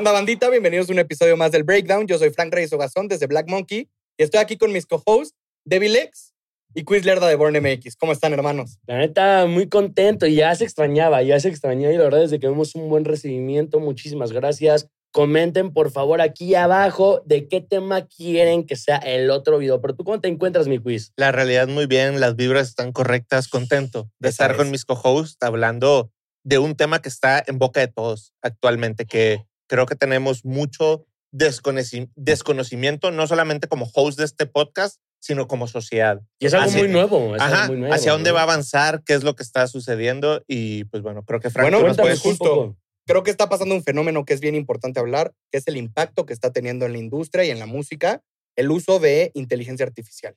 onda, bandita? Bienvenidos a un episodio más del Breakdown. Yo soy Frank Reyes Ogazón desde Black Monkey y estoy aquí con mis co-hosts, Devil X y Quiz Lerda de Born MX. ¿Cómo están, hermanos? La neta, muy contento y ya se extrañaba, ya se extrañaba y la verdad desde que vemos un buen recibimiento, muchísimas gracias. Comenten por favor aquí abajo de qué tema quieren que sea el otro video. Pero tú, ¿cómo te encuentras, mi quiz? La realidad muy bien, las vibras están correctas, contento de Esa estar es. con mis co-hosts hablando de un tema que está en boca de todos actualmente, que creo que tenemos mucho desconoci- desconocimiento, no solamente como host de este podcast, sino como sociedad. Y es algo Así- muy nuevo. es algo Ajá, muy nuevo, hacia dónde ¿no? va a avanzar, qué es lo que está sucediendo y pues bueno, creo que Frank Bueno, nos pues, justo. Creo que está pasando un fenómeno que es bien importante hablar, que es el impacto que está teniendo en la industria y en la música el uso de inteligencia artificial.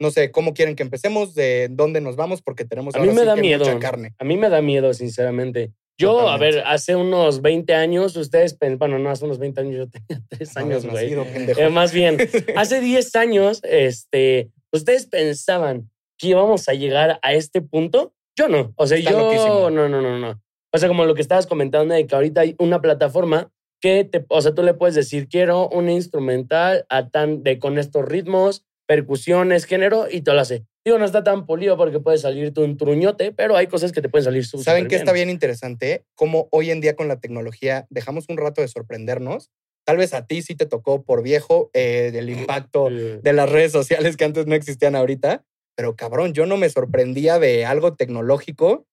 No sé, ¿cómo quieren que empecemos? ¿De dónde nos vamos? Porque tenemos A mí ahora me sí da que miedo. mucha carne. A mí me da miedo, sinceramente. Yo, a ver, hace unos 20 años, ustedes, bueno, no, hace unos 20 años yo tenía 3 No años, güey. Eh, más bien, hace 10 años, este, ¿ustedes pensaban que íbamos a llegar a este punto? Yo no. O sea, Está yo loquísimo. no, no, no, no. O sea, como lo que estabas comentando de que ahorita hay una plataforma que te, o sea, tú le puedes decir, quiero un instrumental a tan, de, con estos ritmos, percusiones, género, y te lo hace. Digo, no está tan polido porque puede salirte un truñote, pero hay cosas que te pueden salir súper ¿Saben qué está bien interesante? Cómo hoy en día con la tecnología dejamos un rato de sorprendernos. Tal vez a ti sí te tocó por viejo eh, el impacto Eh, de las redes sociales que antes no existían ahorita. Pero cabrón, yo no me sorprendía de algo tecnológico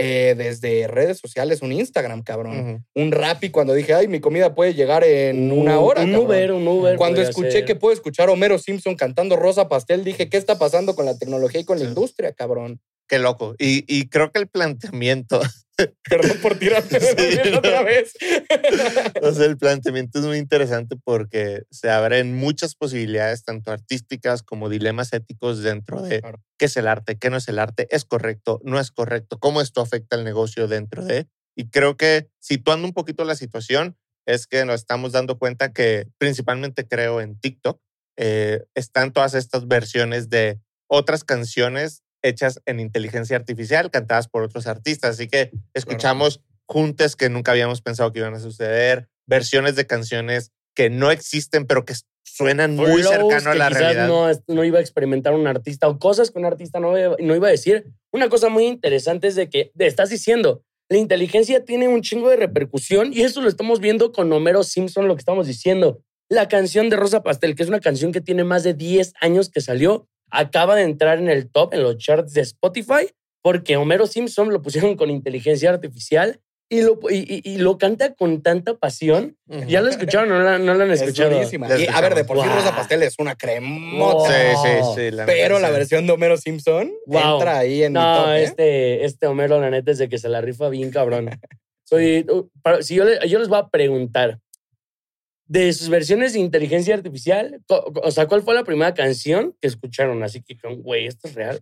eh, desde redes sociales, un Instagram, cabrón. Ujú. Un Rappi cuando dije, ay, mi comida puede llegar en una hora. Un cabrón. Uber, un Uber. Cuando escuché ser. que puedo escuchar a Homero Simpson cantando Rosa Pastel, dije, ¿qué está pasando con la tecnología y con la industria, cabrón? Qué loco. Y, y creo que el planteamiento, Perdón por tirarte Sí, no. otra vez. sea, el planteamiento es muy interesante porque se abren muchas posibilidades, tanto artísticas como dilemas éticos dentro de Claro. qué es el arte, qué no es el arte, es correcto, no es correcto, cómo esto afecta al negocio dentro de. Y creo que situando un poquito la situación, es que nos estamos dando cuenta que principalmente creo en TikTok, eh, están todas estas versiones de otras canciones hechas en inteligencia artificial, cantadas por otros artistas. Así que escuchamos juntes que nunca habíamos pensado que iban a suceder, versiones de canciones que no existen, pero que suenan muy cercano a la realidad. No, no iba a experimentar un artista o cosas que un artista no, iba- no iba a decir. Una cosa muy interesante es de que estás diciendo, la inteligencia tiene un chingo de repercusión y eso lo estamos viendo con Homero Simpson, lo que estamos diciendo. La canción de Rosa Pastel, que es una canción que tiene más de 10 años que salió, acaba de entrar en el top, en los charts de Spotify, porque Homero Simpson lo pusieron con inteligencia artificial y lo, y, y- y lo canta con tanta pasión. ¿Ya lo escucharon o no, la- no lo han Es escuchado? La Y, a ver, de por sí escuchamos. Rosa Wow. Pastel es una cremota. Sí, sí, Wow. sí. la Pero la sí. versión de Homero Simpson Wow. entra ahí en mi No, top, ¿eh? este, este Homero, la neta, es de que se la rifa bien cabrón. Soy, uh, para- si yo, le- yo les voy a preguntar, de sus versiones de inteligencia artificial, o sea, ¿cuál fue la primera canción que escucharon? Así que, güey, esto es real.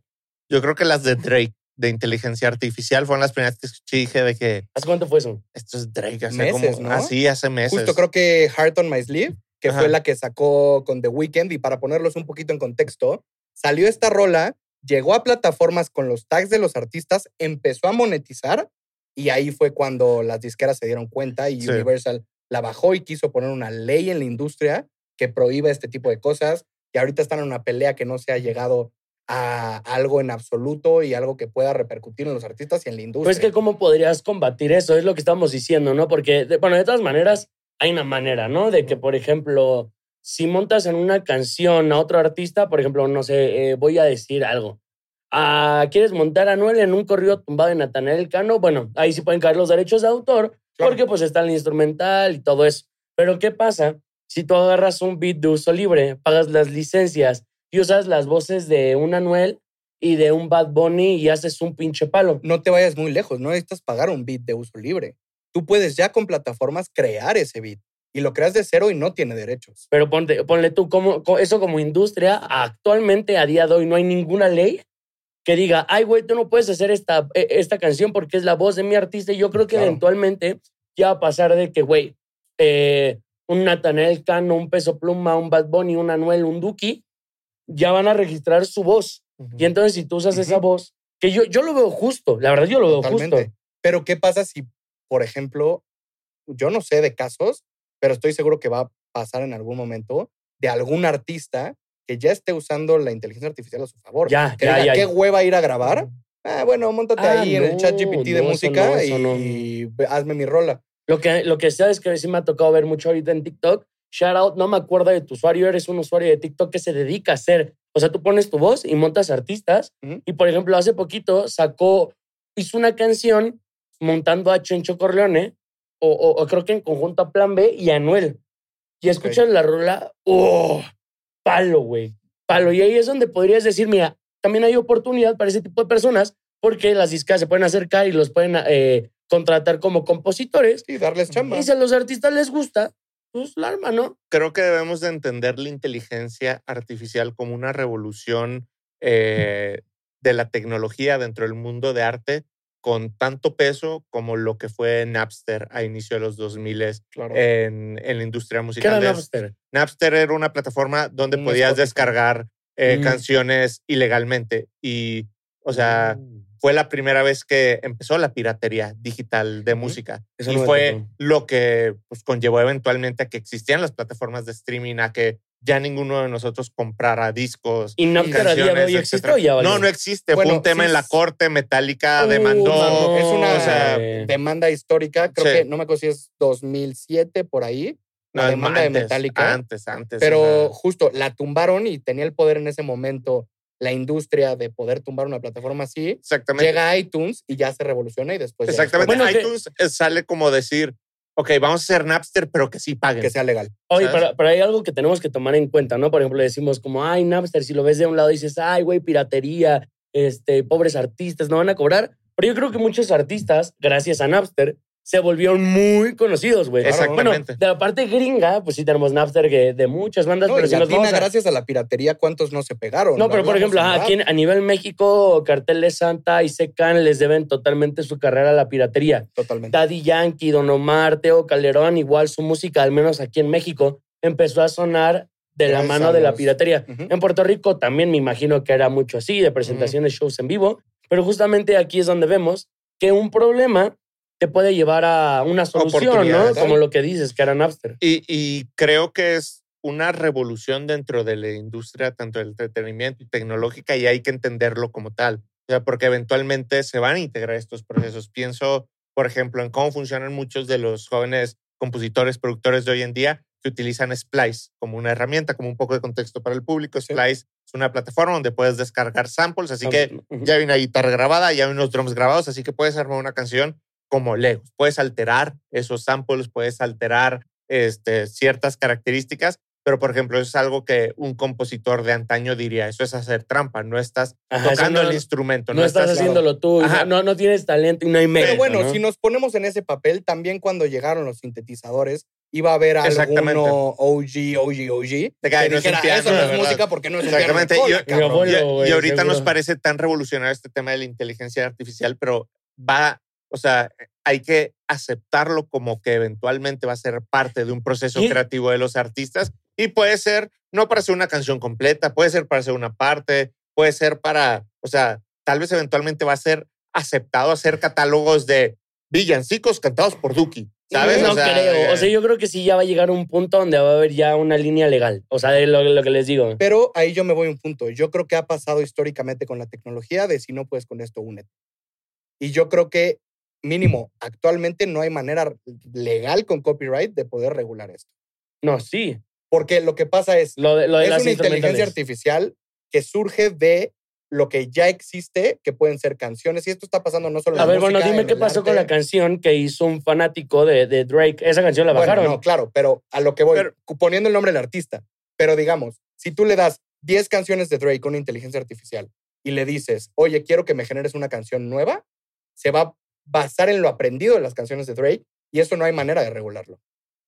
Yo creo que las de Drake, de inteligencia artificial, fueron las primeras que escuché y dije de que ¿Hace cuánto fue eso? esto es Drake. Hace Meses, como, ¿no? Así, hace meses. Justo creo que Heart on My Sleeve, que Ajá. fue la que sacó con The Weeknd, y para ponerlos un poquito en contexto, salió esta rola, llegó a plataformas con los tags de los artistas, empezó a monetizar, y ahí fue cuando las disqueras se dieron cuenta y Sí. Universal la bajó y quiso poner una ley en la industria que prohíba este tipo de cosas. Y ahorita están en una pelea que no se ha llegado a algo en absoluto y algo que pueda repercutir en los artistas y en la industria. Pues que cómo podrías combatir eso, es lo que estamos diciendo, ¿no? Porque, de- bueno, de todas maneras, hay una manera, ¿no? De que, por ejemplo, si montas en una canción a otro artista, por ejemplo, no sé, eh, voy a decir algo. Ah, ¿Quieres montar a Noel en un corrido tumbado de Natanael Cano? Bueno, ahí sí pueden caer los derechos de autor, Claro. porque pues está el instrumental y todo eso. Pero ¿qué pasa si tú agarras un beat de uso libre, pagas las licencias y usas las voces de un Anuel y de un Bad Bunny y haces un pinche palo? no te vayas muy lejos, no necesitas pagar un beat de uso libre. Tú puedes ya con plataformas crear ese beat y lo creas de cero y no tiene derechos. Pero ponte, ponle tú, como, co- eso como industria, actualmente a día de hoy no hay ninguna ley que diga, ay, güey, tú no puedes hacer esta, e- esta canción porque es la voz de mi artista. Y yo creo que Claro. eventualmente ya va a pasar de que, güey, eh, un Natanael Cano, un Peso Pluma, un Bad Bunny, un Anuel, un Duki, ya van a registrar su voz. Y entonces si tú usas esa voz, que yo, yo lo veo justo, la verdad yo lo veo justo. Pero ¿qué pasa si, por ejemplo, yo no sé de casos, pero estoy seguro que va a pasar en algún momento de algún artista que ya esté usando la inteligencia artificial a su favor. Ya, que ya, diga, ya. ¿qué hueva ir a grabar? Ah, bueno, montate Ah, ahí en el no, chat GPT de no, música no, y, no. y hazme mi rola. Lo que, lo que sabes que sí me ha tocado ver mucho ahorita en TikTok, shout out, no me acuerdo de tu usuario, eres un usuario de TikTok que se dedica a hacer, o sea, tú pones tu voz y montas artistas, Ujú. y por ejemplo, hace poquito sacó, hizo una canción montando a Chencho Corleone, o, o- o creo que en conjunto a Plan B y a Anuel. Y escuchas la rola, ¡oh! Palo, güey, palo. Y ahí es donde podrías decir, mira, también hay oportunidad para ese tipo de personas, porque las discas se pueden acercar y los pueden eh, contratar como compositores. Sí, darles chamba. Y si a los artistas les gusta, pues la arma, ¿no? creo que debemos de entender la inteligencia artificial como una revolución eh, de la tecnología dentro del mundo de arte con tanto peso como lo que fue Napster a inicio de los 2000 Claro. en, en la industria ¿Qué era musical. Napster? Napster era una plataforma donde podías Spotify. descargar eh, Mm. canciones ilegalmente y, o sea, fue la primera vez que empezó la piratería digital de música. Eso y no fue lo que pues, conllevó eventualmente a que existían las plataformas de streaming, a que ya ninguno de nosotros comprara discos. ¿Y Napster a día de canciones, hoy existe o ya valió? No, no existe. Bueno, fue un tema sí en la corte, Metallica Uh, demandó. es una o sea, demanda histórica, creo Sí. que no me acuerdo si es 2007 por ahí, la no, demanda de antes, Metallica. Antes, antes. pero justo la tumbaron y tenía el poder en ese momento la industria de poder tumbar una plataforma así. Exactamente. Llega a iTunes y ya se revoluciona y después ya Exactamente. Bueno, que- iTunes eh, sale como decir, ok, vamos a hacer Napster, pero que sí paguen. que sea legal. Oye, pero, pero hay algo que tenemos que tomar en cuenta, ¿no? Por ejemplo, decimos como, ay, Napster, si lo ves de un lado dices, ay, güey, piratería, este, pobres artistas, no van a cobrar. Pero yo creo que muchos artistas, gracias a Napster, se volvieron muy conocidos, güey. Exactamente. Bueno, de la parte gringa, pues sí tenemos Napster que de muchas bandas, No, pero y si nos Latina, vamos a- gracias a la piratería, ¿cuántos no se pegaron? No, pero por ejemplo, ajá, aquí a nivel México, Cartel de Santa y Secan les deben totalmente su carrera a la piratería. Totalmente. Daddy Yankee, Don Omar, Teo Calderón, igual su música, al menos aquí en México, empezó a sonar de la mano de la piratería. En Puerto Rico también me imagino que era mucho así, de presentaciones, shows en vivo, pero justamente aquí es donde vemos que un problema te puede llevar a una solución, ¿no? Como lo que dices, que era Napster. Y, y creo que es una revolución dentro de la industria, tanto del entretenimiento y tecnológica, y hay que entenderlo como tal. O sea, porque eventualmente se van a integrar estos procesos. Pienso, por ejemplo, en cómo funcionan muchos de los jóvenes compositores, productores de hoy en día que utilizan Splice como una herramienta, como un poco de contexto para el público. Sí. Splice es una plataforma donde puedes descargar samples, así que ya hay una guitarra grabada, ya hay unos drums grabados, así que puedes armar una canción como Legos. Puedes alterar esos samples, puedes alterar este, ciertas características, pero por ejemplo, eso es algo que un compositor de antaño diría, eso es hacer trampa, no estás Ajá, tocando no- el instrumento, No, estás claro. haciéndolo tú, Ajá. no, no tienes talento y no hay mérito. Pero bueno, ¿no? si nos ponemos en ese papel, también cuando llegaron los sintetizadores, iba a haber Exactamente. alguno OG, OG, OG, que, "Ay, no es un dijera, piano, eso no es verdad". música porque no es un Exactamente. piano. de Yo- cola, cabrón". Mi abuelo, Y- ahorita nos seguro. parece tan revolucionario este tema de la inteligencia artificial, pero va, o sea, hay que aceptarlo como que eventualmente va a ser parte de un proceso Y- creativo de los artistas y puede ser no para hacer una canción completa, puede ser para hacer una parte, puede ser para, o sea, tal vez eventualmente va a ser aceptado hacer catálogos de villancicos cantados por Duki, ¿sabes? No O sea, creo. O sea, yo creo que sí ya va a llegar un punto donde va a haber ya una línea legal. O sea, de lo, lo que les digo. Pero ahí yo me voy a un punto. Yo creo que ha pasado históricamente con la tecnología de si no puedes con esto, únete. Y yo creo que mínimo, actualmente no hay manera legal con copyright de poder regular esto. No, sí. Porque lo que pasa es, Lo de, lo de es una inteligencia artificial que surge de lo que ya existe, que pueden ser canciones. Y esto está pasando no solo en A la ver, bueno, música, dime en qué pasó con la arte. canción que hizo un fanático de, de Drake. Esa canción la Bueno, bajaron. no, claro, pero a lo que voy, Pero- poniendo el nombre del artista. Pero digamos, si tú le das 10 canciones de Drake con inteligencia artificial y le dices, oye, quiero que me generes una canción nueva, se va basar en lo aprendido de las canciones de Drake y eso no hay manera de regularlo.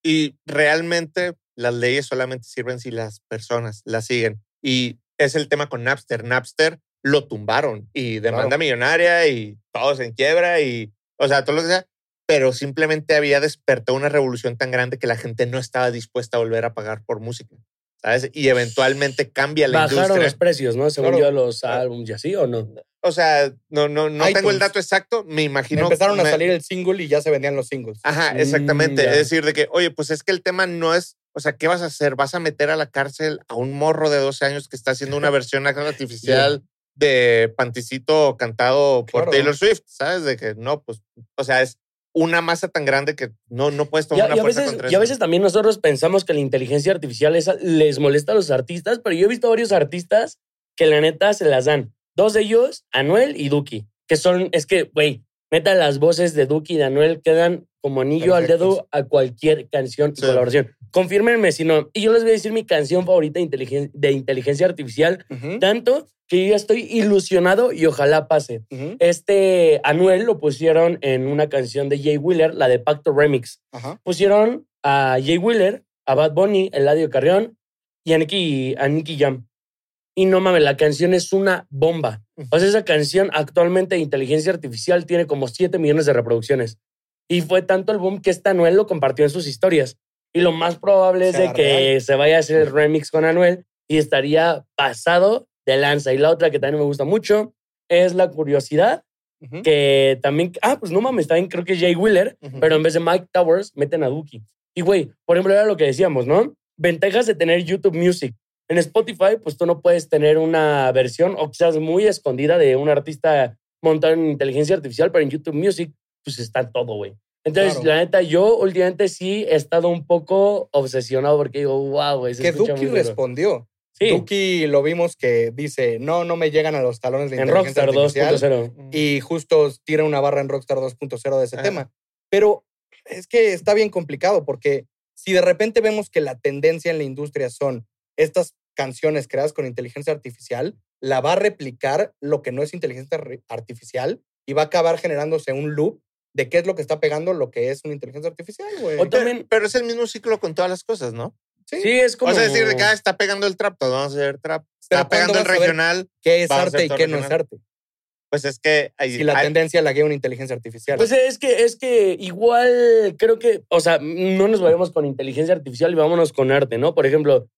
Y realmente las leyes solamente sirven si las personas las siguen. Y es el tema con Napster. Napster lo tumbaron y demanda Claro. millonaria y todos en quiebra y, o sea, todo lo que sea. Pero simplemente había despertado una revolución tan grande que la gente no estaba dispuesta a volver a pagar por música. ¿Sabes? Y eventualmente cambia la Bajaron industria. los precios, ¿no? Según Claro. yo, los Ah. álbumes y así, ¿o no? O sea, no, no, no tengo el iTunes. dato exacto, me imagino. Empezaron a me- salir el single y ya se vendían los singles. Ajá, Mm, exactamente. ya. Es decir, de que, oye, pues es que el tema no es, o sea, ¿qué vas a hacer? ¿Vas a meter a la cárcel a un morro de 12 años que está haciendo una versión artificial de Panticito cantado por Claro. Taylor Swift? ¿Sabes? De que no, pues, o sea, es una masa tan grande que no, no puedes tomar una y a fuerza veces, contra y a eso. veces también nosotros pensamos que la inteligencia artificial esa les molesta a los artistas, pero yo he visto varios artistas que la neta se las dan. Dos de ellos, Anuel y Duki, que son, es que, güey, neta, las voces de Duki y de Anuel quedan como anillo al dedo a cualquier canción y Sí. colaboración. Confírmenme si no. Y yo les voy a decir mi canción favorita de inteligen- de inteligencia artificial, tanto que yo ya estoy ilusionado y ojalá pase. Este Anuel lo pusieron en una canción de Jay Wheeler, la de Pacto Remix pusieron a Jay Wheeler, a Bad Bunny, Eladio Carrión y a Nicky, a Nicky Jam. Y no mames, la canción es una bomba. O sea, esa canción actualmente de inteligencia artificial tiene como 7 millones de reproducciones. Y fue tanto el boom que esta Anuel lo compartió en sus historias. Y lo más probable es de que real. se vaya a hacer el remix con Anuel y estaría pasado de lanza. Y la otra que también me gusta mucho es La Curiosidad, que también, ah, pues no mames, también creo que es Jay Wheeler, Ujú. pero en vez de Mike Towers, meten a Duki. Y güey, por ejemplo, era lo que decíamos, ¿no? Ventajas de tener YouTube Music. En Spotify, pues tú no puedes tener una versión o quizás muy escondida de un artista montado en inteligencia artificial, pero en YouTube Music, pues está todo, güey. Entonces, Claro. la neta, yo últimamente sí he estado un poco obsesionado porque digo, wow, güey. Que Duki muy duro". respondió. Sí, Duki lo vimos que dice, no, no me llegan a los talones de en inteligencia Rockstar artificial. 2.0. Y justo tira una barra en Rockstar 2.0 de ese Ajá. tema. Pero es que está bien complicado porque si de repente vemos que la tendencia en la industria son estas canciones creadas con inteligencia artificial, la va a replicar lo que no es inteligencia artificial y va a acabar generándose un loop de qué es lo que está pegando lo que es una inteligencia artificial, güey. O también- Pero, pero es el mismo ciclo con todas las cosas, ¿no? Sí. Sí, es como... O sea, decir, de que ah, está pegando el trap, todo vamos a hacer trap. Está Pero ¿cuándo pegando el regional, ¿Qué es arte y qué no es arte? pues es que Si la hay- tendencia la guía una inteligencia artificial. Pues es que, es que igual creo que, o sea, no nos vayamos con inteligencia artificial y vámonos con arte, ¿no? Por ejemplo,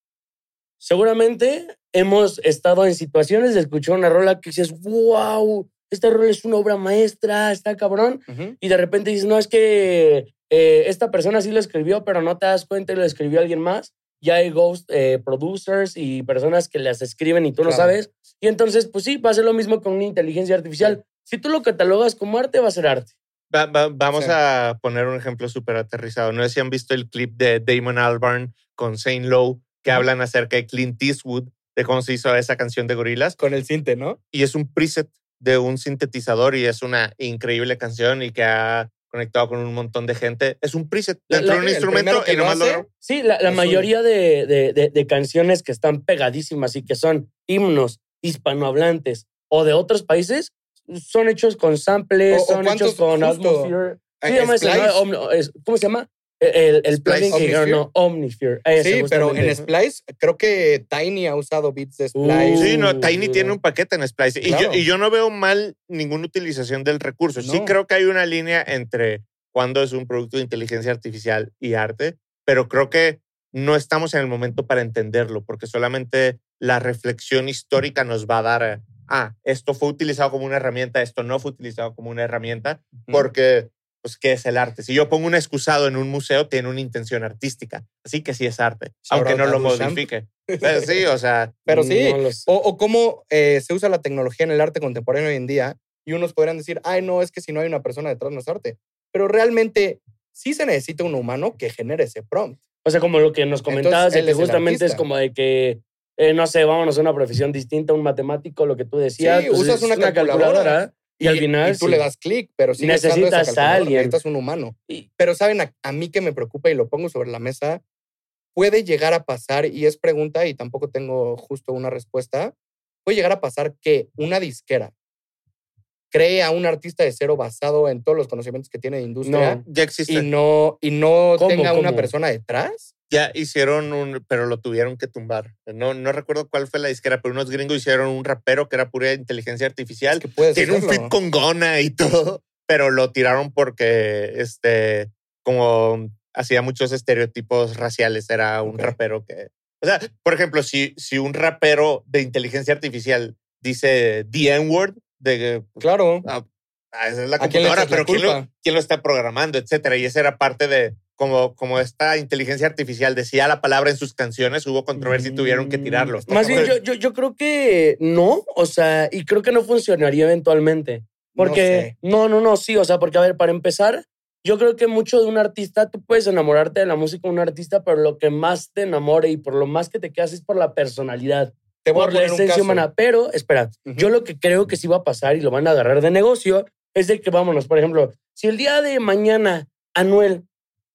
seguramente hemos estado en situaciones de escuchar una rola que dices, wow, esta rola es una obra maestra, está cabrón. Y de repente dices, no, es que eh, esta persona sí lo escribió, pero no te das cuenta y lo escribió alguien más. Ya hay ghost eh, producers y personas que las escriben y tú no sabes. Y entonces, pues sí, va a ser lo mismo con una inteligencia artificial. Si tú lo catalogas como arte, va a ser arte. Va- va- vamos Sí. a poner un ejemplo súper aterrizado. No sé si han visto el clip de Damon Albarn con Saint Lowe, que hablan acerca de Clint Eastwood, de cómo se hizo esa canción de gorilas. Con el cinte, ¿no? Y es un preset de un sintetizador y es una increíble canción y que ha conectado con un montón de gente. Es un preset dentro de un instrumento que y lo nomás hace, lo... Sí, la, mayoría de, de- de- de canciones que están pegadísimas y que son himnos hispanohablantes o de otros países son hechos con samples, O- o son hechos con Atmosphere. Sí, eh, ¿Cómo se llama? El, el Splice. plugin que no, Omnisphere. Ese, Sí, pero en Splice creo que Tiny ha usado beats de Splice. Sí, no, Uh, Tiny tiene un paquete en Splice. Y, Claro. yo, y yo no veo mal ninguna utilización del recurso. Sí No. creo que hay una línea entre cuando es un producto de inteligencia artificial y arte, pero creo que no estamos en el momento para entenderlo, porque solamente la reflexión histórica nos va a dar, ah, esto fue utilizado como una herramienta, esto no fue utilizado como una herramienta, porque, pues, ¿qué es el arte? Si yo pongo un excusado en un museo, tiene una intención artística, así que sí es arte, Shout aunque no a lo modifique. Eh, Sí, o sea, Pero sí, No lo sé. o, o cómo eh, se usa la tecnología en el arte contemporáneo hoy en día y unos podrían decir, ay, no, es que si no hay una persona detrás no es arte. Pero realmente sí se necesita un humano que genere ese prompt. O sea, como lo que nos comentabas, de él que justamente es como de que, eh, no sé, vámonos a una profesión distinta, un matemático, lo que tú decías. Sí, pues usas es una calculadora. Y, al final. y tú sí. le das clic, pero si Necesitas a alguien. necesitas un humano. Y- Pero saben, a, a mí que me preocupa y lo pongo sobre la mesa, puede llegar a pasar, y es pregunta y tampoco tengo justo una respuesta, puede llegar a pasar que una disquera cree a un artista de cero basado en todos los conocimientos que tiene de industria No. ya existe. y no, y no ¿Cómo, tenga una persona detrás. Ya hicieron un, pero lo tuvieron que tumbar. No, no recuerdo cuál fue la disquera, pero unos gringos hicieron un rapero que era pura inteligencia artificial. Es que puedes Tiene un fit con Gona y todo, pero lo tiraron porque, este, como hacía muchos estereotipos raciales, era un Ok. rapero que O sea, por ejemplo, si, si un rapero de inteligencia artificial dice the N-word, de Claro. ah, esa es la ¿A quién le computadora, la pero ¿quién lo, quién lo está programando, etcétera? Y esa era parte de como, como esta inteligencia artificial decía la palabra en sus canciones, hubo controversia y tuvieron que tirarlo. Está Más bien, yo, yo, yo creo que no, o sea, y creo que no funcionaría eventualmente. Porque, no, no, no, sí, o sea, porque a ver, para empezar, yo creo que mucho de un artista, tú puedes enamorarte de la música de un artista, pero lo que más te enamore y por lo más que te quedas es por la personalidad, Te por la esencia humana. Pero, espera, Ujú. yo lo que creo que sí va a pasar y lo van a agarrar de negocio es de que, vámonos, por ejemplo, si el día de mañana Anuel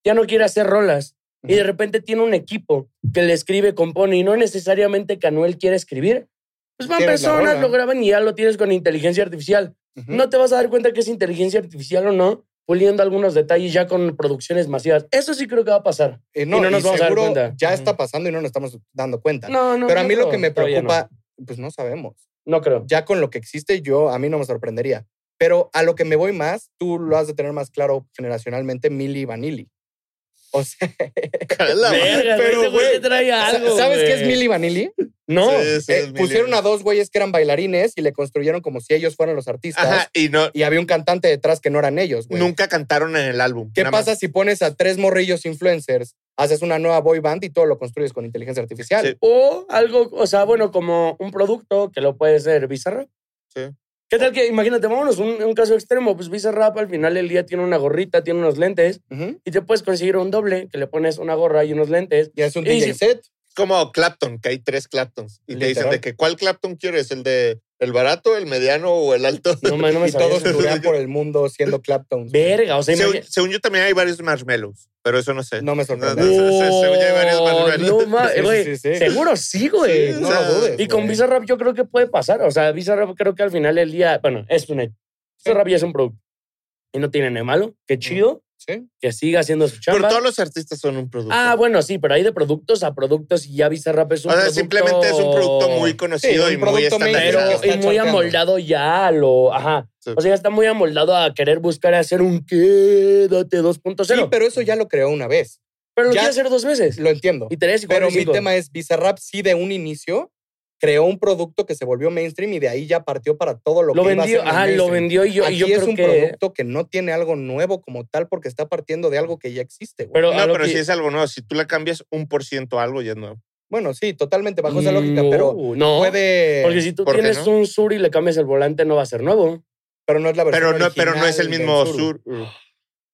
ya no quiere hacer rolas y de repente tiene un equipo que le escribe, compone y no necesariamente que Anuel quiere escribir, pues van personas, lo graban y ya lo tienes con inteligencia artificial. No te vas a dar cuenta que es inteligencia artificial o no, puliendo algunos detalles ya con producciones masivas. Eso sí creo que va a pasar. Eh, no, y no nos y vamos a dar cuenta. ya está pasando y no nos estamos dando cuenta. No, no. Pero a mí lo que me preocupa, pues no sabemos. No, creo. Ya con lo que existe, yo a mí no me sorprendería. Pero a lo que me voy más, tú lo has de tener más claro generacionalmente, Milli Vanilli. O sea, La- Verga, pero, pero güey güey, te trae algo. ¿sabes qué es. Milli Vanilli? No. Sí, sí, Eh, pusieron a dos güeyes que eran bailarines y le construyeron como si ellos fueran los artistas. Ajá, y no, Y había un cantante detrás que no eran ellos, güey. nunca cantaron en el álbum. ¿Qué más. pasa si pones a tres morrillos influencers, haces una nueva boy band y todo lo construyes con inteligencia artificial? Sí. O algo, o sea, bueno, como un producto que lo puede ser Bizarrap. Sí. ¿Qué tal que, imagínate, vámonos, un, un caso extremo, pues Bizarrap al final del día tiene una gorrita, tiene unos lentes y te puedes conseguir un doble que le pones una gorra y unos lentes. Y es un Y DJ si- set. como Clapton, que hay tres Claptons. Y te dicen de que cuál Clapton quieres, el de el barato, el mediano o el alto. No, man, no me y sabía todos por el mundo siendo Clapton. Verga, o sea, según yo también hay varios marshmallows, pero eso no sé. No me sorprende. no, se- se- según yo hay varios marshmallows. No, ma- Sí, sí, güey, sí, sí. Seguro sí, güey. Sí, No o sea, lo dudes. Y con güey. Bizarrap yo creo que puede pasar. O sea, Bizarrap creo que al final del día, bueno, es un hecho. Bizarrap ya es un producto. Y no tiene nada malo. Qué chido. Sí. Que siga haciendo su Pero chamba. todos los artistas son un producto. Ah, bueno, sí, pero hay de productos a productos y ya Bizarrap es un o sea, producto... simplemente es un producto muy conocido Sí, y muy Pero, estandarizado. y está muy amoldado ya a lo... Ajá. Sí. O sea, ya está muy amoldado a querer buscar hacer un quédate 2.0. Sí, pero eso ya lo creó una vez. Pero lo ya- quiere hacer dos veces. Lo entiendo. Y tres y Pero mi tema es, Bizarrap sí de un inicio creó un producto que se volvió mainstream y de ahí ya partió para todo lo, Lo que iba a vendió, ser lo vendió y yo, y Aquí yo es creo un que... producto que no tiene algo nuevo como tal porque está partiendo de algo que ya existe. güey. Pero, No, pero que- si es algo nuevo, si tú le cambias un por ciento a algo, ya es nuevo. Bueno, sí, totalmente bajo esa lógica, No, pero no, puede... Porque si tú ¿Por tienes no? un sur y le cambias el volante, no va a ser nuevo. Pero no es la versión Pero no, pero no es el mismo del sur.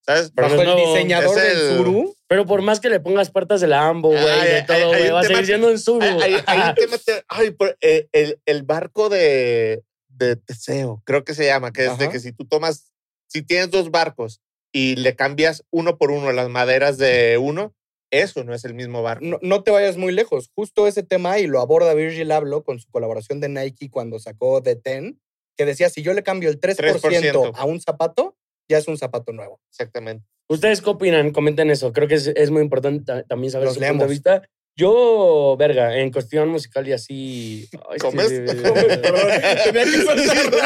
¿Sabes? Pero Bajo no el diseñador Es del el- Suru, Pero por más que le pongas puertas de Lambo, güey, Ay, de ay, todo, güey, va a seguir siendo un. Hay, tema te- ay, por- eh, el, el barco de, de Teseo, creo que se llama, que es de que si tú tomas, si tienes dos barcos y le cambias uno por uno las maderas de uno, eso no es el mismo barco. no, no te vayas muy lejos. Justo ese tema y lo aborda Virgil Abloh con su colaboración de Nike cuando sacó The Ten, que decía, si yo le cambio el 3%, 3%. a un zapato, ya es un zapato nuevo. Exactamente. ¿Ustedes qué opinan? Comenten eso. Creo que es, es muy importante ta- también saber Los su punto leemos. de vista. Yo, verga, en cuestión musical y así... ay, es que- ¿Comes? Perdón, tenía que soltarlo.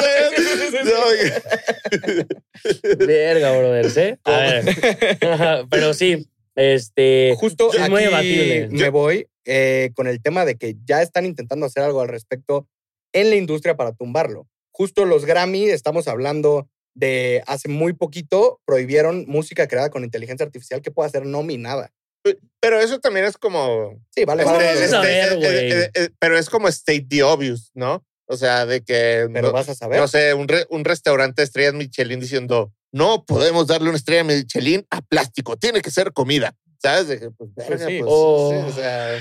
Verga, brother, ¿eh? A ver. Pero sí, este... Justo Es aquí muy debatible. me voy eh, con el tema de que ya están intentando hacer algo al respecto en la industria para tumbarlo. Justo los Grammy, estamos hablando de hace muy poquito, prohibieron música creada con inteligencia artificial que pueda ser nominada. Pero eso también es como. Sí, vale. ¿Cómo madre, vas a este- eh, eh, eh, pero es como state the obvious, ¿no? O sea, de que. Pero no, vas a saber. no sé, un, re- un restaurante de estrellas Michelin diciendo, no podemos darle una estrella Michelin a plástico, tiene que ser comida. ¿Sabes? De que, pues, verga, sí. pues, O- sí, o sea,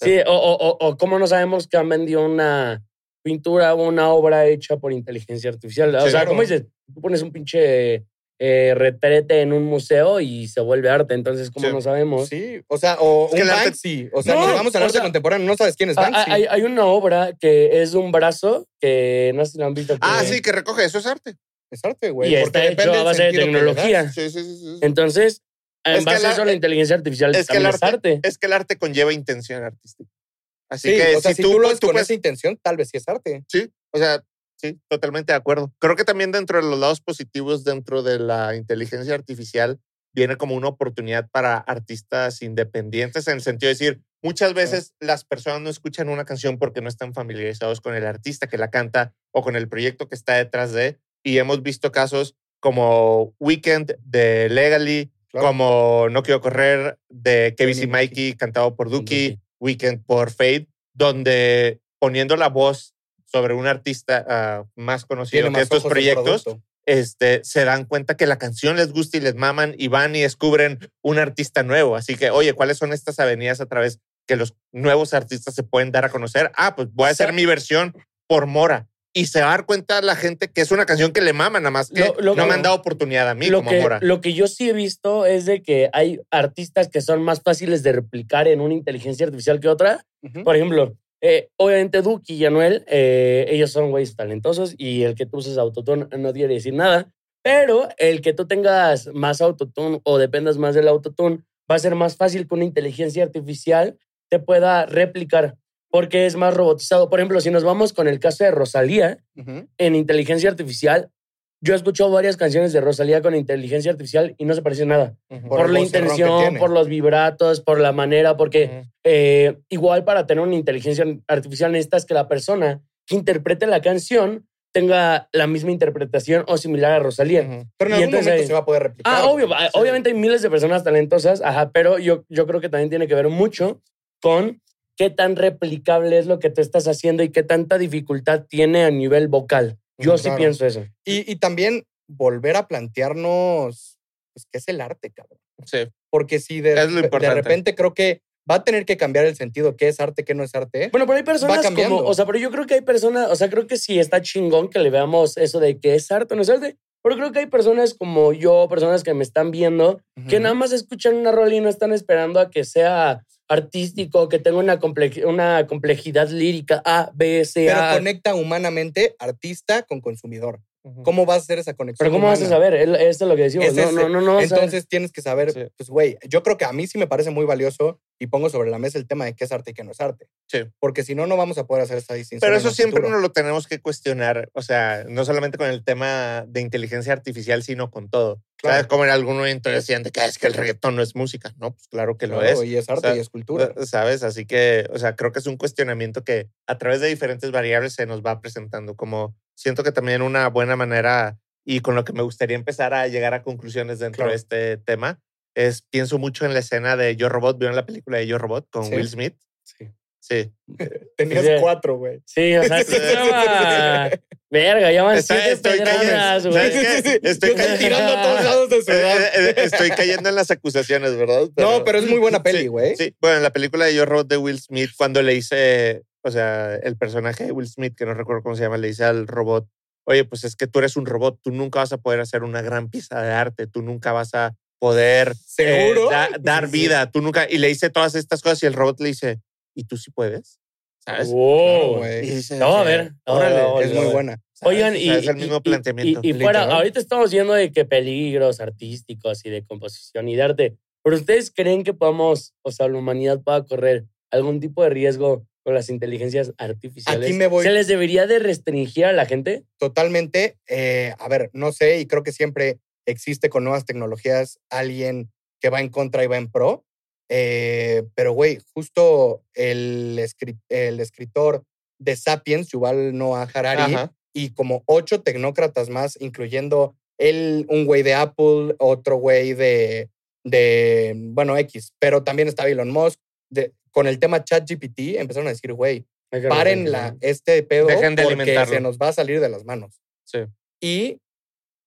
Sí, o, o, o, o cómo no sabemos que han vendido una pintura o una obra hecha por inteligencia artificial. O Sí, sea, claro. ¿cómo dices? Tú pones un pinche eh, retrete en un museo y se vuelve arte. Entonces, ¿cómo Sí. no sabemos? Sí, o sea, o Es que un el arte- Banksy. O sea, No, nos vamos al o arte sea- contemporáneo, no sabes quién es Banksy. Hay, hay una obra que es un brazo que no sé si lo han visto. que- Ah, sí, que recoge, eso es arte. Es arte, güey. Y porque está hecho a base de tecnología. Sí, sí, sí. sí. Entonces, en Es base a eso, la inteligencia artificial es que el también es arte. Es que el arte conlleva intención artística. Así Sí, que o sea, si, si, tú, lo ves con puedes- esa intención, tal vez sí es arte. Sí, o sea, sí, totalmente de acuerdo. Creo que también dentro de los lados positivos dentro de la inteligencia artificial viene como una oportunidad para artistas independientes en el sentido de decir, muchas veces las personas no escuchan una canción porque no están familiarizados con el artista que la canta o con el proyecto que está detrás de. Y hemos visto casos como Weekend de Legally, Claro. como No Quiero Correr de Kevin y Mikey, cantado por Duki. Weekend por Fade, donde poniendo la voz sobre un artista ah, más conocido que estos proyectos, este, se dan cuenta que la canción les gusta y les maman y van y descubren un artista nuevo. Así que, oye, ¿cuáles son estas avenidas a través que los nuevos artistas se pueden dar a conocer? Ah, pues voy a hacer mi versión por Mora. Y se va a dar cuenta la gente que es una canción que le mama, nada más que Lo- lo- no me han dado oportunidad a mí lo como que, Mora. lo que yo sí he visto es de que hay artistas que son más fáciles de replicar en una inteligencia artificial que otra. Por ejemplo, eh, obviamente Duki y Anuel, eh, ellos son güeyes talentosos y el que tú uses autotune no quiere decir nada. Pero el que tú tengas más autotune o dependas más del autotune va a ser más fácil que una inteligencia artificial te pueda replicar porque es más robotizado. Por ejemplo, si nos vamos con el caso de Rosalía, Ujú. en inteligencia artificial, yo he escuchado varias canciones de Rosalía con inteligencia artificial y no se parece nada. Ujú. Por Por, el la intención, por los vibratos, por la manera, porque Ujú. eh, igual para tener una inteligencia artificial necesitas que la persona que interprete la canción tenga la misma interpretación o similar a Rosalía. Ujú. Pero en Y algún entonces momento se va a poder replicar. Ah, obvio, ah, obviamente hay miles de personas talentosas, ajá, pero yo, yo creo que también tiene que ver mucho con qué tan replicable es lo que tú estás haciendo y qué tanta dificultad tiene a nivel vocal. Yo Mm, sí claro. pienso eso. Y, y también volver a plantearnos pues, qué es el arte, cabrón. Sí. Porque si de, Es lo de repente creo que va a tener que cambiar el sentido, qué es arte, qué no es arte. Bueno, pero hay personas cambiando. como, o sea, pero yo creo que hay personas, o sea, creo que sí está chingón que le veamos eso de que es arte o no es arte, pero creo que hay personas como yo, personas que me están viendo, que Ujú. nada más escuchan una rola y no están esperando a que sea artístico, que tenga una, comple- una complejidad lírica A, B, C, Pero A. conecta humanamente artista con consumidor. ¿Cómo vas a hacer esa conexión? Pero ¿cómo vas a saber? Esto es lo que decimos. Es No, no, no, no. o Entonces tienes que saber, Sí. pues, güey, yo creo que a mí sí me parece muy valioso y pongo sobre la mesa el tema de qué es arte y qué no es arte. Sí. Porque si no, no vamos a poder hacer esta distinción. Pero eso siempre futuro. nos lo tenemos que cuestionar, o sea, no solamente con el tema de inteligencia artificial, sino con todo. Claro. ¿Sabes? Como en algún momento decían de que "Ah, es que el reggaetón no es música. No, pues claro que lo es. Y es arte O sea, y es cultura. ¿Sabes? Así que, o sea, creo que es un cuestionamiento que a través de diferentes variables se nos va presentando. Como siento que también una buena manera y con lo que me gustaría empezar a llegar a conclusiones dentro Claro. de este tema es pienso mucho en la escena de Yo Robot. ¿Vieron la película de Yo Robot con Sí. Will Smith? Sí. Sí. Tenías sí. cuatro, güey. Sí, o sea, sí se llama- Verga, ya van siete estoy pedradas, güey. Estoy Yo cayendo- tirando a todos lados de su Eh, edad. eh, eh, Estoy cayendo en las acusaciones, ¿verdad? No, pero es muy buena peli, Sí, güey. Sí, bueno, en la película de Yo Robot de Will Smith, cuando le dice, o sea, el personaje de Will Smith, que no recuerdo cómo se llama, le dice al robot, oye, pues es que tú eres un robot, tú nunca vas a poder hacer una gran pieza de arte, tú nunca vas a poder eh, dar vida, tú nunca, y le dice todas estas cosas y el robot le dice, ¿y tú sí puedes? ¿Sabes? Wow. Claro, Y güey. dice, No, a ver, órale, no, Es muy buena. ¿sabes? Oigan, O y, sea, es el mismo y- planteamiento. Y, y fuera, ahorita estamos viendo de que peligros artísticos y de composición y de arte. ¿Pero ustedes creen que podamos, o sea, la humanidad pueda correr algún tipo de riesgo con las inteligencias artificiales? Aquí me voy- ¿Se les debería de restringir a la gente? Totalmente. eh, a ver, no sé, y creo que siempre existe con nuevas tecnologías alguien que va en contra y va en pro. eh, pero, güey, justo el, escri- el escritor de Sapiens, Yuval Noah Harari, Ajá. y como ocho tecnócratas más, incluyendo él, un güey de Apple, otro güey de, de, bueno, X, pero también está Elon Musk. De, con el tema ChatGPT empezaron a decir, güey, Hay que paren la, restringirlo. este pedo Dejen de porque alimentarlo. se nos va a salir de las manos. Sí. Y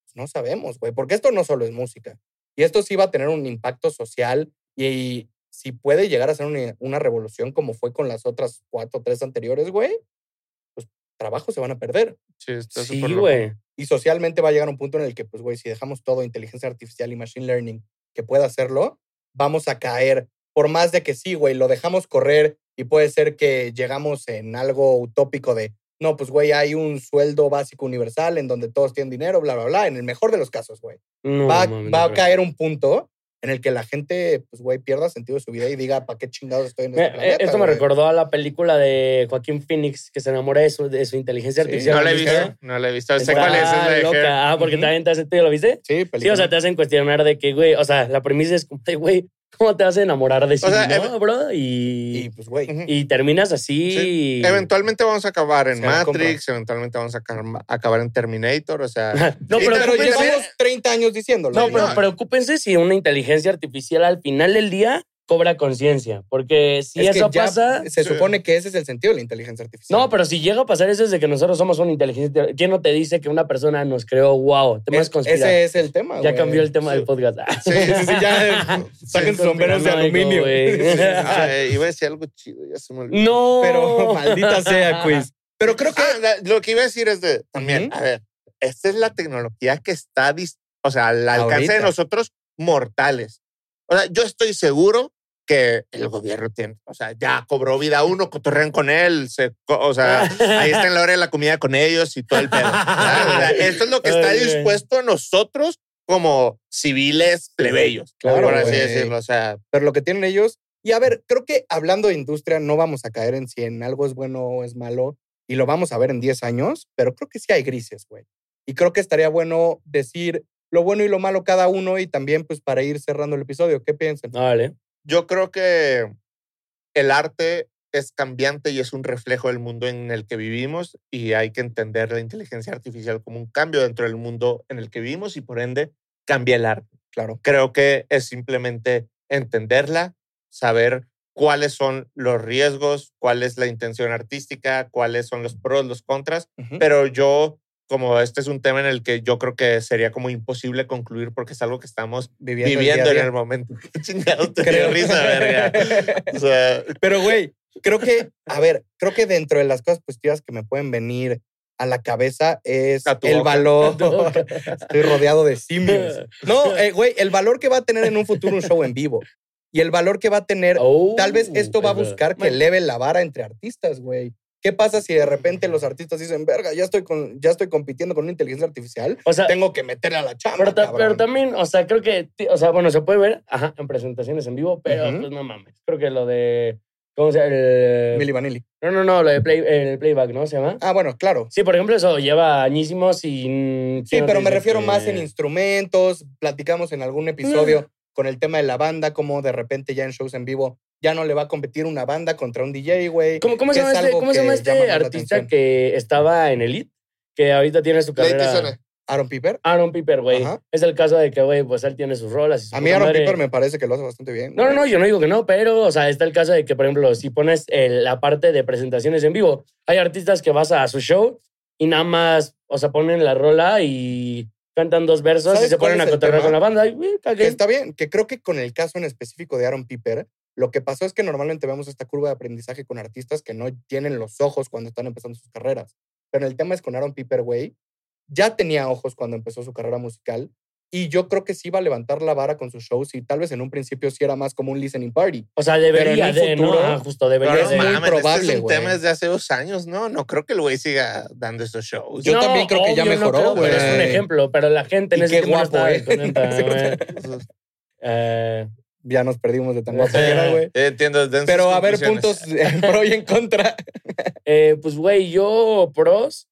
pues, no sabemos, güey, porque esto no solo es música. Y esto sí va a tener un impacto social y, si puede llegar a ser una, una revolución como fue con las otras cuatro o tres anteriores, güey, pues trabajos se van a perder. Sí, está Sí, güey. Y socialmente va a llegar un punto en el que, pues, güey, si dejamos todo inteligencia artificial y machine learning que pueda hacerlo, vamos a caer. Por más de que sí, güey, lo dejamos correr y puede ser que llegamos en algo utópico de, no, pues, güey, hay un sueldo básico universal en donde todos tienen dinero, bla, bla, bla. En el mejor de los casos, güey. No, va, mames, va no a caer un punto en el que la gente, pues, güey, pierda sentido de su vida y diga, ¿para qué chingados estoy en este Mira, planeta? Esto me güey?" recordó a la película de Joaquín Phoenix que se enamora de su, de su inteligencia Sí, artificial. No la he visto, no la he visto. Sé cuál es, es la de Her. loca. Ah, porque también te hace, ¿tú ya lo viste? Sí, Sí, o película. sea, te hacen cuestionar de que, güey, o sea, la premisa es como, güey, ¿Cómo te vas a enamorar de sí, O sea, no, bro? Y Y, pues, güey. Y terminas así. Sí. Eventualmente vamos a acabar en. Matrix, eventualmente vamos a acabar, en Terminator, o sea. No, pero, llevamos 30 años diciéndolo. no, pero no. preocúpense si una inteligencia artificial al final del día cobra conciencia. Porque si Es que eso ya pasa. Se supone que ese es el sentido de la inteligencia artificial. No, pero si llega a pasar eso es de que nosotros somos una inteligencia. ¿Quién no te dice que una persona nos creó? Wow, temas Es- ese es el tema, Ya cambió el tema Sí. del podcast. Sí, Sí, sí, ya saquen sus sombreros de aluminio. güey. Eh, iba a decir algo chido, ya se me olvidó. No. Pero maldita sea, quiz. Pero creo que Ah, lo que iba a decir es de también, a ver, esta es la tecnología que está, o sea, al alcance de nosotros mortales. O sea, yo estoy seguro que el gobierno tiene, o sea, ya cobró vida uno, cotorrean con él, se, o sea, ahí está en la hora de la comida con ellos y todo el pedo. ¿verdad? O sea, esto es lo que está dispuesto a nosotros como civiles plebeyos, Claro, por así güey. decirlo. O sea, pero lo que tienen ellos. Y a ver, creo que hablando de industria, no vamos a caer en si en algo es bueno o es malo y lo vamos a ver en 10 años, pero creo que sí hay grises, güey. Y creo que estaría bueno decir lo bueno y lo malo cada uno y también, pues, para ir cerrando el episodio. ¿Qué piensan? Vale. Yo creo que el arte es cambiante y es un reflejo del mundo en el que vivimos y hay que entender la inteligencia artificial como un cambio dentro del mundo en el que vivimos y por ende cambia el arte. Claro. Creo que es simplemente entenderla, saber cuáles son los riesgos, cuál es la intención artística, cuáles son los pros, los contras, pero yo como este es un tema en el que yo creo que sería como imposible concluir porque es algo que estamos Viviendo, viviendo en el momento. Qué te Creo. risa, verga. O sea, Pero, güey, creo que, a ver, creo que dentro de las cosas positivas que me pueden venir a la cabeza es el boca. valor. Estoy rodeado de simios. No, eh, güey, el valor que va a tener en un futuro un show en vivo. Y el valor que va a tener. Oh, Tal vez esto va a verdad. buscar que eleve la vara entre artistas, güey. ¿Qué pasa si de repente los artistas dicen, verga, ya estoy, con, ya estoy compitiendo con una inteligencia artificial? O sea, Tengo que meterle a la chamba. pero, ta- cabrón"? pero también, o sea, creo que, o sea, bueno, se puede ver ajá, en presentaciones en vivo, pero pues no mames. Creo que lo de. ¿Cómo se llama? El- Milli Vanilli. No, no, no, lo de play, el playback, ¿no? ¿Se llama? Ah, bueno, claro. Sí, por ejemplo, eso lleva añísimos y. mm, Sí, ¿quién nos pero me refiero que- más en instrumentos. Platicamos en algún episodio con el tema de la banda, como de repente ya en shows en vivo ya no le va a competir una banda contra un DJ, güey. ¿Cómo, cómo se llama es este, algo ¿cómo se llama que este llama artista que estaba en Elite? Que ahorita tiene su carrera. Aaron Piper. Aaron Piper, güey. Es el caso de que, güey, pues él tiene sus rolas. y su A mí Aaron madre. Piper me parece que lo hace bastante bien. No, no, no, yo no digo que no, pero, o sea, está el caso de que, por ejemplo, si pones el- la parte de presentaciones en vivo, hay artistas que vas a su show y nada más, o sea, ponen la rola y cantan dos versos y ¿Sabes se ponen a cotorrear con la banda y, güey, Que está bien, que creo que con el caso en específico de Aaron Piper, lo que pasó es que normalmente vemos esta curva de aprendizaje con artistas que no tienen los ojos cuando están empezando sus carreras. Pero el tema es con Aaron Piper, güey, ya tenía ojos cuando empezó su carrera musical y yo creo que sí iba a levantar la vara con sus shows y tal vez en un principio sí era más como un listening party. O sea, Pero debería en un de, ¿no? futuro- Ajá, justo, debería Pero no de. muy mames, este probable, es un güey. tema desde hace dos años, ¿no? No creo que el güey siga dando estos shows. Yo también creo que ya no mejoró, creo, Pero es un güey. ejemplo, pero la gente en Y ese qué no guapo, ¿eh? contenta, güey. Eh, Ya nos perdimos de tan guapo que era, güey. Eh, Entiendo. sus Pero a ver, puntos en pro y en contra. Eh, pues, güey, yo pros.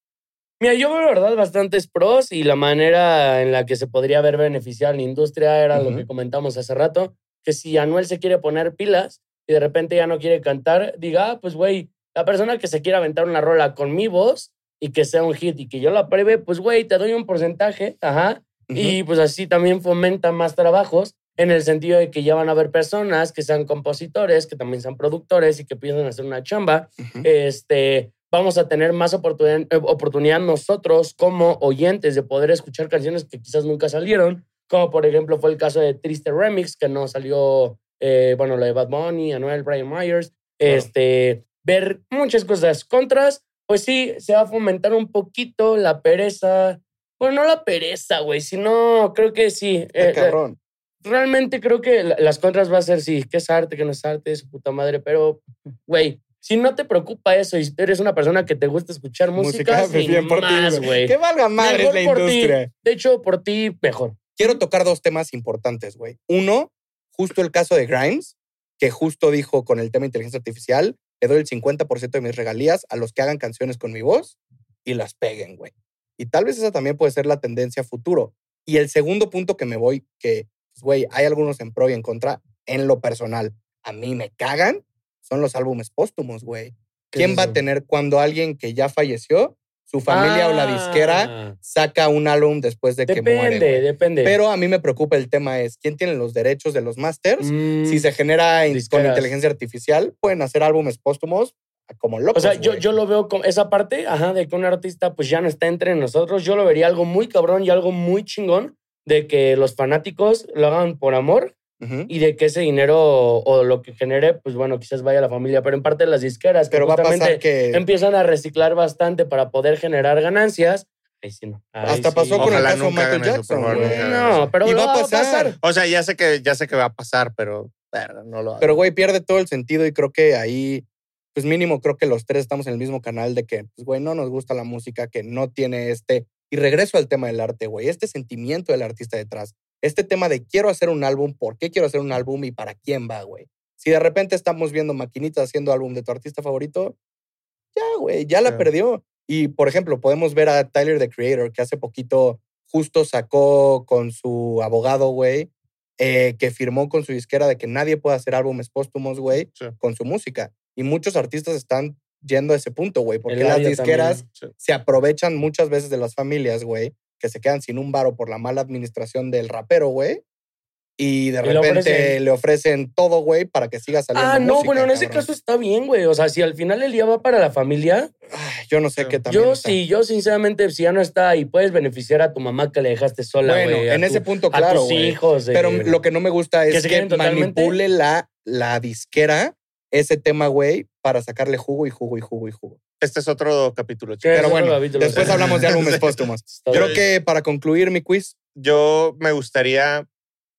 Mira, yo veo la verdad bastantes pros y la manera en la que se podría ver beneficiar la industria era lo que comentamos hace rato, que si Anuel se quiere poner pilas y de repente ya no quiere cantar, diga, ah, pues, güey, la persona que se quiera aventar una rola con mi voz y que sea un hit y que yo la pruebe, pues, güey, te doy un porcentaje, ajá, y pues así también fomenta más trabajos en el sentido de que ya van a haber personas que sean compositores, que también sean productores y que piensan hacer una chamba. Ujú. Este, vamos a tener más oportunidad, eh, oportunidad nosotros como oyentes de poder escuchar canciones que quizás nunca salieron, como por ejemplo fue el caso de Triste Remix, que no salió, eh, bueno, lo de Bad Bunny, Anuel, Brian Myers. Este, ver muchas cosas. Contras, pues sí, se va a fomentar un poquito la pereza. Bueno, no la pereza, güey, sino creo que sí. Está eh, cabrón. Realmente creo que la- las contras va a ser sí, que es arte, que no es arte, su puta madre, pero, güey, si no te preocupa eso y eres una persona que te gusta escuchar música, sin bien por más, güey. Que valga madre Mejor la por ti. industria. De hecho, por ti, mejor. quiero tocar dos temas importantes, güey. Uno, justo el caso de Grimes, que justo dijo con el tema de inteligencia artificial, le doy el 50% de mis regalías a los que hagan canciones con mi voz y las peguen, güey. Y tal vez esa también puede ser la tendencia a futuro. Y el segundo punto que me voy, que, güey, hay algunos en pro y en contra, en lo personal, a mí me cagan, son los álbumes póstumos, güey. ¿Qué ¿Quién es va a tener cuando alguien que ya falleció, su familia o la disquera Ah, saca un álbum después de que muere? Depende, depende. Pero a mí me preocupa el tema es, ¿quién tiene los derechos de los masters? Mm, Si se genera con inteligencia artificial, pueden hacer álbumes póstumos como locos. O sea, yo, yo lo veo como esa parte, ajá, de que un artista pues ya no está entre nosotros. Yo lo vería algo muy cabrón y algo muy chingón de que los fanáticos lo hagan por amor Ujú. y de que ese dinero o lo que genere, pues bueno, quizás vaya a la familia. Pero en parte las disqueras, que Pero va a pasar justamente que... empiezan a reciclar bastante para poder generar ganancias. Ahí sí no. Ahí Hasta sí. pasó con el Ojalá caso nunca Michael eso, Jackson, nunca hagan No, pero Y va a va a pasar. pasar. O sea, ya sé que, ya sé que va a pasar, pero verga, no lo hago. Pero, güey, pierde todo el sentido y creo que ahí, pues mínimo, creo que los tres estamos en el mismo canal de que, pues, güey, no nos gusta la música, que no tiene este... Y regreso al tema del arte, güey, este sentimiento del artista detrás. Este tema de quiero hacer un álbum, ¿por qué quiero hacer un álbum y para quién va, güey? Si de repente estamos viendo maquinitas haciendo álbum de tu artista favorito, ya, güey, ya la perdió. Y, por ejemplo, podemos ver a Tyler, the Creator, que hace poquito justo sacó con su abogado, güey, eh, que firmó con su disquera de que nadie puede hacer álbumes póstumos, güey, Sí. con su música. Y muchos artistas están yendo a ese punto, güey, porque las disqueras también. Sí. se aprovechan muchas veces de las familias, güey, que se quedan sin un varo por la mala administración del rapero, güey. Y de Y le repente ofrecen- le ofrecen todo, güey, para que siga saliendo. Ah, no, música, bueno, en ese caso está bien, güey. O sea, si al final el día va para la familia, Ay, yo no sé Sí. qué también. yo sí, yo sinceramente, si ya no está y puedes beneficiar a tu mamá que le dejaste sola, Bueno, a en tu- ese punto, a claro, tus güey. hijos. eh, Pero lo que no me gusta que es que, totalmente- manipule la, la disquera ese tema, güey, para sacarle jugo y jugo y jugo y jugo. Este es otro capítulo, Sí, chicos. Pero bueno, capítulo, después hablamos de álbumes póstumos. Creo que para concluir mi quiz, Yo me gustaría,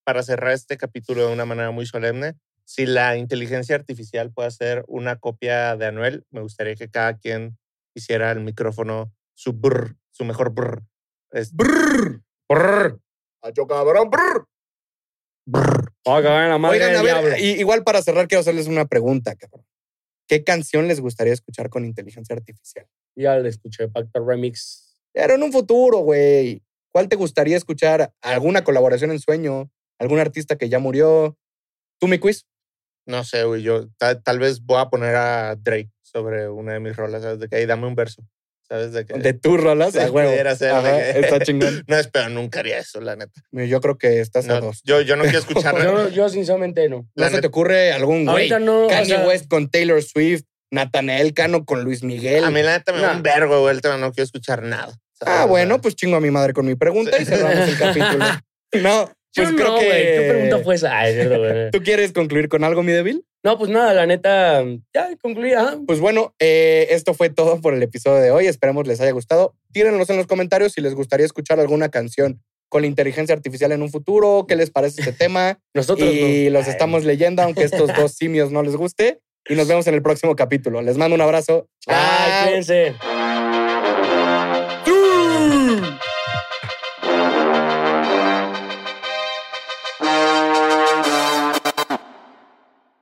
para cerrar este capítulo de una manera muy solemne, si la inteligencia artificial puede hacer una copia de Anuel, me gustaría que cada quien hiciera el micrófono su brr, su mejor brr. Es brrr, Brrr. Acho cabrón, brrr. Brr. Vamos a cagar en la madre Oigan, del a ver, diablo. y- igual para cerrar quiero hacerles una pregunta, cabrón. ¿Qué canción les gustaría escuchar con inteligencia artificial? Ya le escuché Pacto Remix. Pero en un futuro, güey. ¿Cuál te gustaría escuchar? ¿Alguna colaboración en sueño? ¿Algún artista que ya murió? ¿Tú, mi quiz? No sé, güey, yo ta- tal vez voy a poner a Drake sobre una de mis rolas, ¿sabes? De que ahí dame un verso, ¿sabes? De que De tus rolas, Sí, a huevo. pudiera ser, de Ajá, que- Está chingón. No, pero nunca haría eso, la neta. Yo creo que estás a No, dos. yo, yo no quiero escuchar Yo, yo sinceramente no. ¿No se te ocurre algún güey? Ahorita no. o Kanye sea, West con Taylor Swift, Nathanael Cano con Luis Miguel. A mí la neta me da No. un vergo, güey, el tema, no quiero escuchar nada. ¿sabes? Ah, bueno, pues chingo a mi madre con mi pregunta y cerramos el capítulo. No, Yo pues creo no, que... güey. ¿Qué pregunta fue esa? Ay, cierto. ¿Tú quieres concluir con algo, mi débil? No, pues nada, la neta, ya concluí. ajá. Pues bueno, eh, esto fue todo por el episodio de hoy. Esperemos les haya gustado. Tírenlos en los comentarios si les gustaría escuchar alguna canción con la inteligencia artificial en un futuro. ¿Qué les parece este tema? Nosotros y no. los Ay. estamos leyendo, aunque estos dos simios no les guste. Y nos vemos en el próximo capítulo. Les mando un abrazo. Ay, Chao. cuídense.